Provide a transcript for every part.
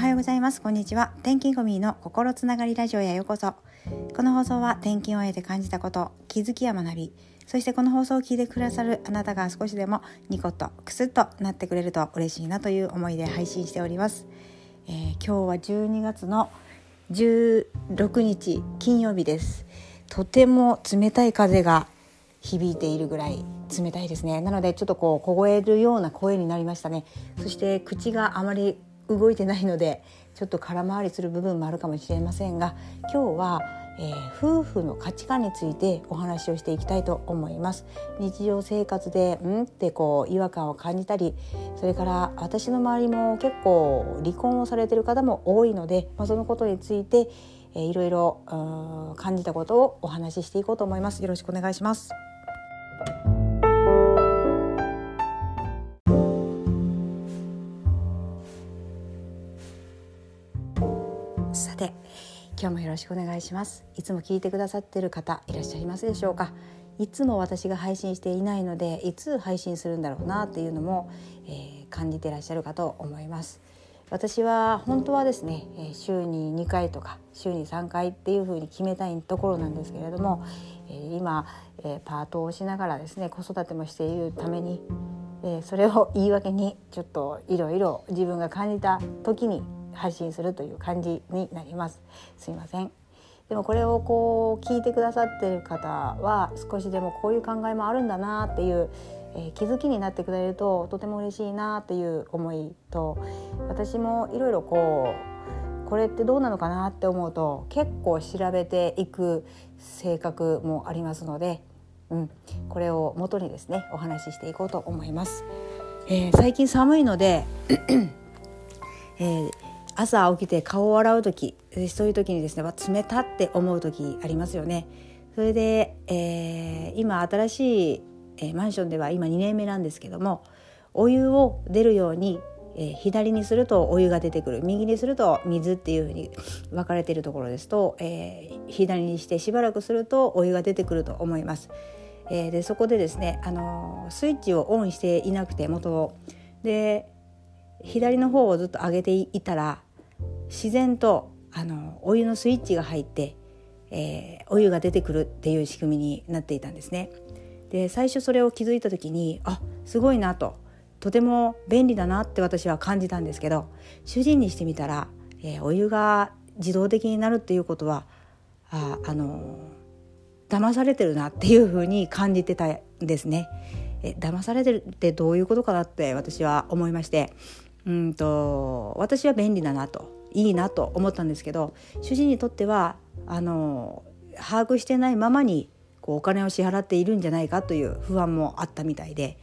はようございます。こんにちは。転勤コミの心つながりラジオへようこそ。この放送は転勤を得て感じたこと気づきや学びそしてこの放送を聞いてくださるあなたが少しでもニコッとクスッとなってくれると嬉しいなという思いで配信しております、えー、今日は12月の16日金曜日です。とても冷たい風が響いているぐらい冷たいですね。なのでちょっとこう凍えるような声になりましたね。そして口があまり動いてないのでちょっと空回りする部分もあるかもしれませんが今日は、えー、夫婦の価値観についてお話をしていきたいと思います。日常生活でうん？ってこう違和感を感じたりそれから私の周りも結構離婚をされてる方も多いので、まあ、そのことについて、えー、いろいろ感じたことをお話ししていこうと思います。よろしくお願いします。さて今日もよろしくお願いします。いつも聞いてくださっている方いらっしゃいますでしょうか？いつも私が配信していないのでいつ配信するんだろうなっていうのも、えー、感じていらっしゃるかと思います。私は本当はですね週に2回とか週に3回っていうふうに決めたいところなんですけれども今パートをしながらですね子育てもしているためにそれを言い訳にちょっといろいろ自分が感じた時に配信するという感じになりますすいませんでもこれをこう聞いてくださってる方は少しでもこういう考えもあるんだなっていうえー、気づきになってくれるととても嬉しいなっていう思いと私もいろいろこうこれってどうなのかなって思うと結構調べていく性格もありますので、うん、これを元にですねお話ししていこうと思います。えー、最近寒いのでえー、朝起きて顔を洗う時そういう時にですね冷たって思う時ありますよね。それで、えー、今新しいえー、マンションでは今2年目なんですけどもお湯を出るように、えー、左にするとお湯が出てくる右にすると水っていうふうに分かれているところですと、え、左にしてしばらくするとお湯が出てくると思います。え、でそこでですね、あのスイッチをオンしていなくて元をで左の方をずっと上げていたら自然とあのお湯のスイッチが入って、えー、お湯が出てくるっていう仕組みになっていたんですね。で最初それを気づいた時にあすごいなととても便利だなって私は感じたんですけど主人にしてみたら、えー、お湯が自動的になるっていうことはああの騙されてるなっていうふうに感じてたんですね。え騙されてるってどういうことかなって私は思いましてうんと私は便利だなといいなと思ったんですけど主人にとってはあの把握してないままにこうお金を支払っているんじゃないかという不安もあったみたいで、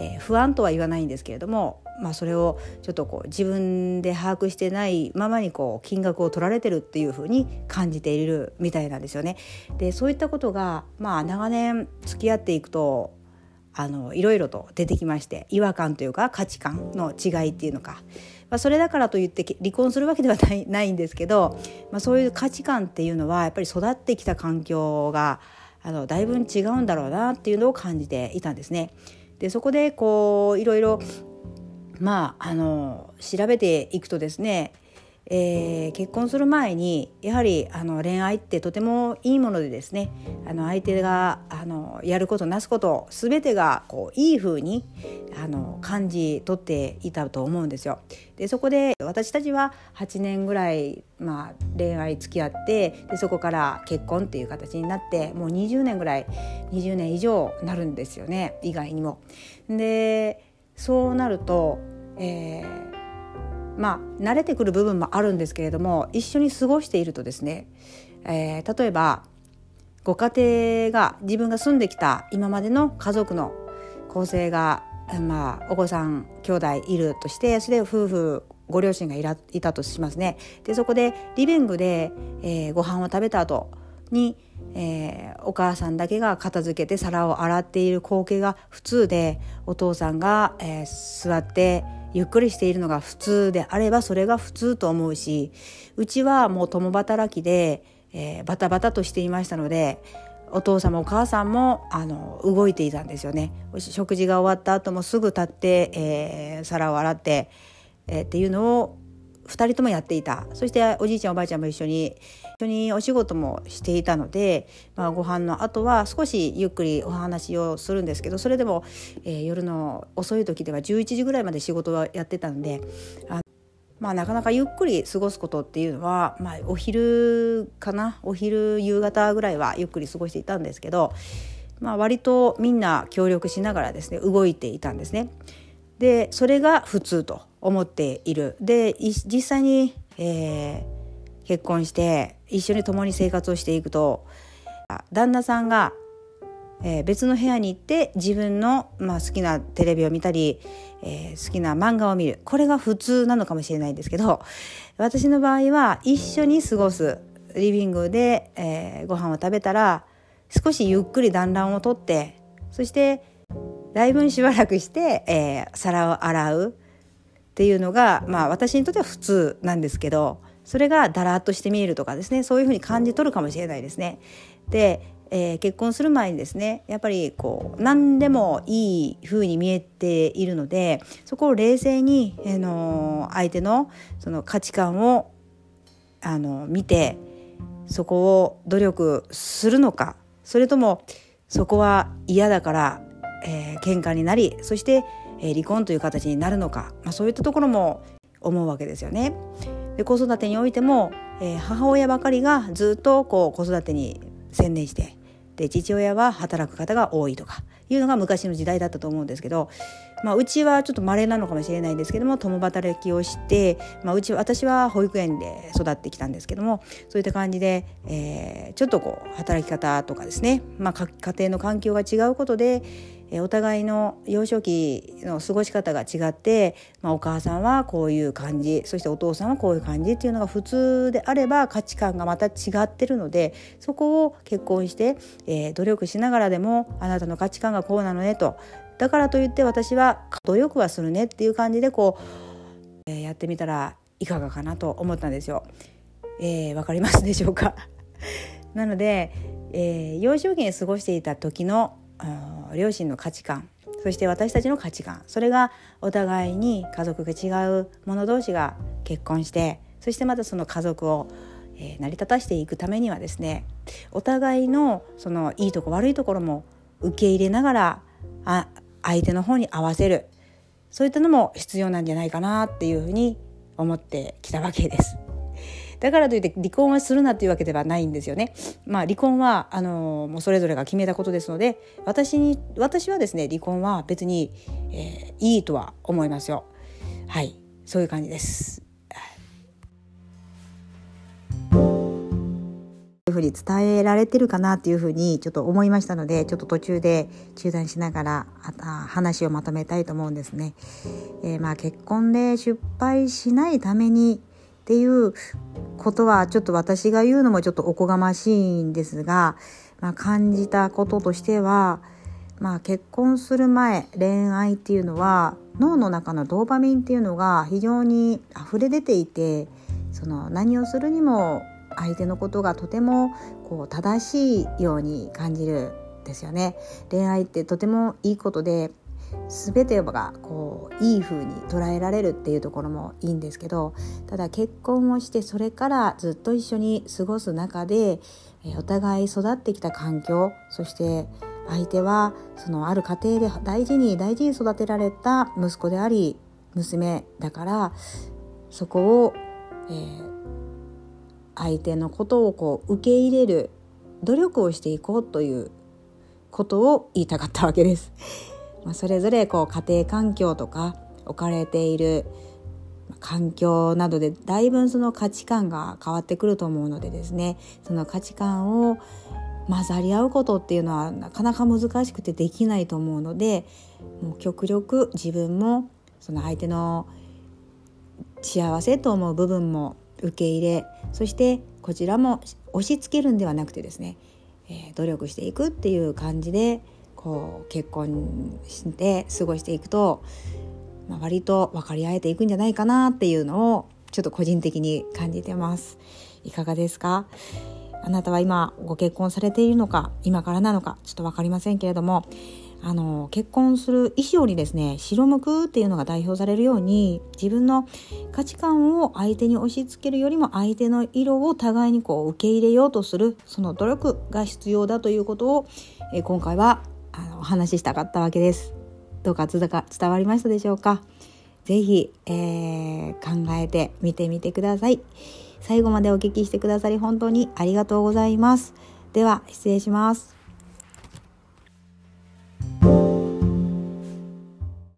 えー、不安とは言わないんですけれども、まあ、それをちょっとこう自分で把握してないままにこう金額を取られてるっていうふうに感じているみたいなんですよね。でそういったことが、まあ、長年付き合っていくとあのいろいろと出てきまして違和感というか価値観の違いっていうのか、まあ、それだからといって離婚するわけではないないんですけど、まあ、そういう価値観っていうのはやっぱり育ってきた環境があのだいぶ違うんだろうなっていうのを感じていたんですね。でそこでこういろいろまああの調べていくとですねえー、結婚する前にやはりあの恋愛ってとてもいいものでですねあの相手があのやることなすこと全てがこういい風にあの感じ取っていたと思うんですよ。でそこで私たちは8年ぐらい、まあ、恋愛付き合ってでそこから結婚っていう形になってもう20年ぐらい20年以上なるんですよね意外にも。でそうなると、えーまあ慣れてくる部分もあるんですけれども一緒に過ごしているとですね、えー、例えばご家庭が自分が住んできた今までの家族の構成が、まあ、お子さん兄弟いるとしてそれで夫婦ご両親がいらいたとしますね。でそこでリビングで、えー、ご飯を食べた後に、えー、お母さんだけが片付けて皿を洗っている光景が普通でお父さんが、えー、座ってゆっくりしているのが普通であればそれが普通と思うしうちはもう共働きで、えー、バタバタとしていましたのでお父さんもお母さんもあの動いていたんですよね。食事が終わった後もすぐ立って、えー、皿を洗って、えー、っていうのを2人ともやっていた。そしておじいちゃんおばあちゃんも一緒に一緒にお仕事もしていたので、まあ、ご飯の後は少しゆっくりお話をするんですけどそれでも、えー、夜の遅い時では11時ぐらいまで仕事はやってたんであまあ、なかなかゆっくり過ごすことっていうのは、まあ、お昼かな？お昼夕方ぐらいはゆっくり過ごしていたんですけど、まあ、割とみんな協力しながらですね動いていたんですね。でそれが普通と思っている。で実際に、えー、結婚して一緒に共に生活をしていくと旦那さんがえー、別の部屋に行って自分の、まあ、好きなテレビを見たり、えー、好きな漫画を見る。これが普通なのかもしれないんですけど私の場合は一緒に過ごすリビングで、えー、ご飯を食べたら少しゆっくり団らんをとってそしてだいぶしばらくして、えー、皿を洗うっていうのが、まあ、私にとっては普通なんですけどそれがだらっとして見えるとかですねそういうふうに感じ取るかもしれないですね。でえー、結婚する前にですねやっぱりこう何でもいい風に見えているのでそこを冷静に、えー、の相手のその価値観をあの見てそこを努力するのかそれともそこは嫌だから、えー、喧嘩になりそして、えー、離婚という形になるのか、まあ、そういったところも思うわけですよね。で子育てにおいても、えー、母親ばかりがずっとこう子育てに専念してで父親は働く方が多いとかいうのが昔の時代だったと思うんですけど、まあ、うちはちょっと稀なのかもしれないんですけども共働きをして、まあ、うち私は保育園で育ってきたんですけどもそういった感じで、えー、ちょっとこう働き方とかですね、まあ、家庭の環境が違うことでえお互いの幼少期の過ごし方が違って、まあ、お母さんはこういう感じそしてお父さんはこういう感じっていうのが普通であれば価値観がまた違ってるのでそこを結婚して、えー、努力しながらでもあなたの価値観がこうなのねとだからといって私は努力はするねっていう感じでこう、えー、やってみたらいかがかなと思ったんですよ。えー、かりますでしょうか？なので、えー、幼少期に過ごしていた時の両親の価値観そして私たちの価値観それがお互いに家族が違う者同士が結婚してそしてまたその家族を、え、成り立たしていくためにはですねお互いのそのいいとこ悪いところも受け入れながらあ相手の方に合わせるそういったのも必要なんじゃないかなっていうふうに思ってきたわけです。だからといって離婚はするなっていうわけではないんですよね。まあ、離婚はあのもうそれぞれが決めたことですので私に私はですね離婚は別に、えー、いいとは思いますよ。はいそういう感じです。いうふうに伝えられてるかなっていうふうにちょっと思いましたのでちょっと途中で中断しながら話をまとめたいと思うんですね。えー、まあ結婚で失敗しないためにっていうことはちょっと私が言うのもちょっとおこがましいんですが、まあ、感じたこととしては、まあ、結婚する前恋愛っていうのは脳の中のドーパミンっていうのが非常に溢れ出ていてその何をするにも相手のことがとてもこう正しいように感じるんですよね。恋愛ってとてもいいことで全てがこういい風に捉えられるっていうところもいいんですけどただ結婚をしてそれからずっと一緒に過ごす中でお互い育ってきた環境そして相手はそのある家庭で大事に大事に育てられた息子であり娘だからそこを、えー、相手のことをこう受け入れる努力をしていこうということを言いたかったわけです。まあ、それぞれこう家庭環境とか置かれている環境などでだいぶその価値観が変わってくると思うのでですねその価値観を混ざり合うことっていうのはなかなか難しくてできないと思うのでもう極力自分もその相手の幸せと思う部分も受け入れそしてこちらも押し付けるんではなくてですね、えー、努力していくっていう感じでこう結婚して過ごしていくと、まあ、割と分かり合えていくんじゃないかなっていうのをちょっと個人的に感じてます。いかがですか？あなたは今ご結婚されているのか今からなのかちょっと分かりませんけれどもあの結婚する衣装にですね白むくっていうのが代表されるように自分の価値観を相手に押し付けるよりも相手の色を互いにこう受け入れようとするその努力が必要だということを、え今回はあのお話ししたかったわけです。どうか伝わりましたでしょうか？ぜひ、えー、考えて見てみてください。最後までお聞きしてくださり本当にありがとうございます。では失礼します。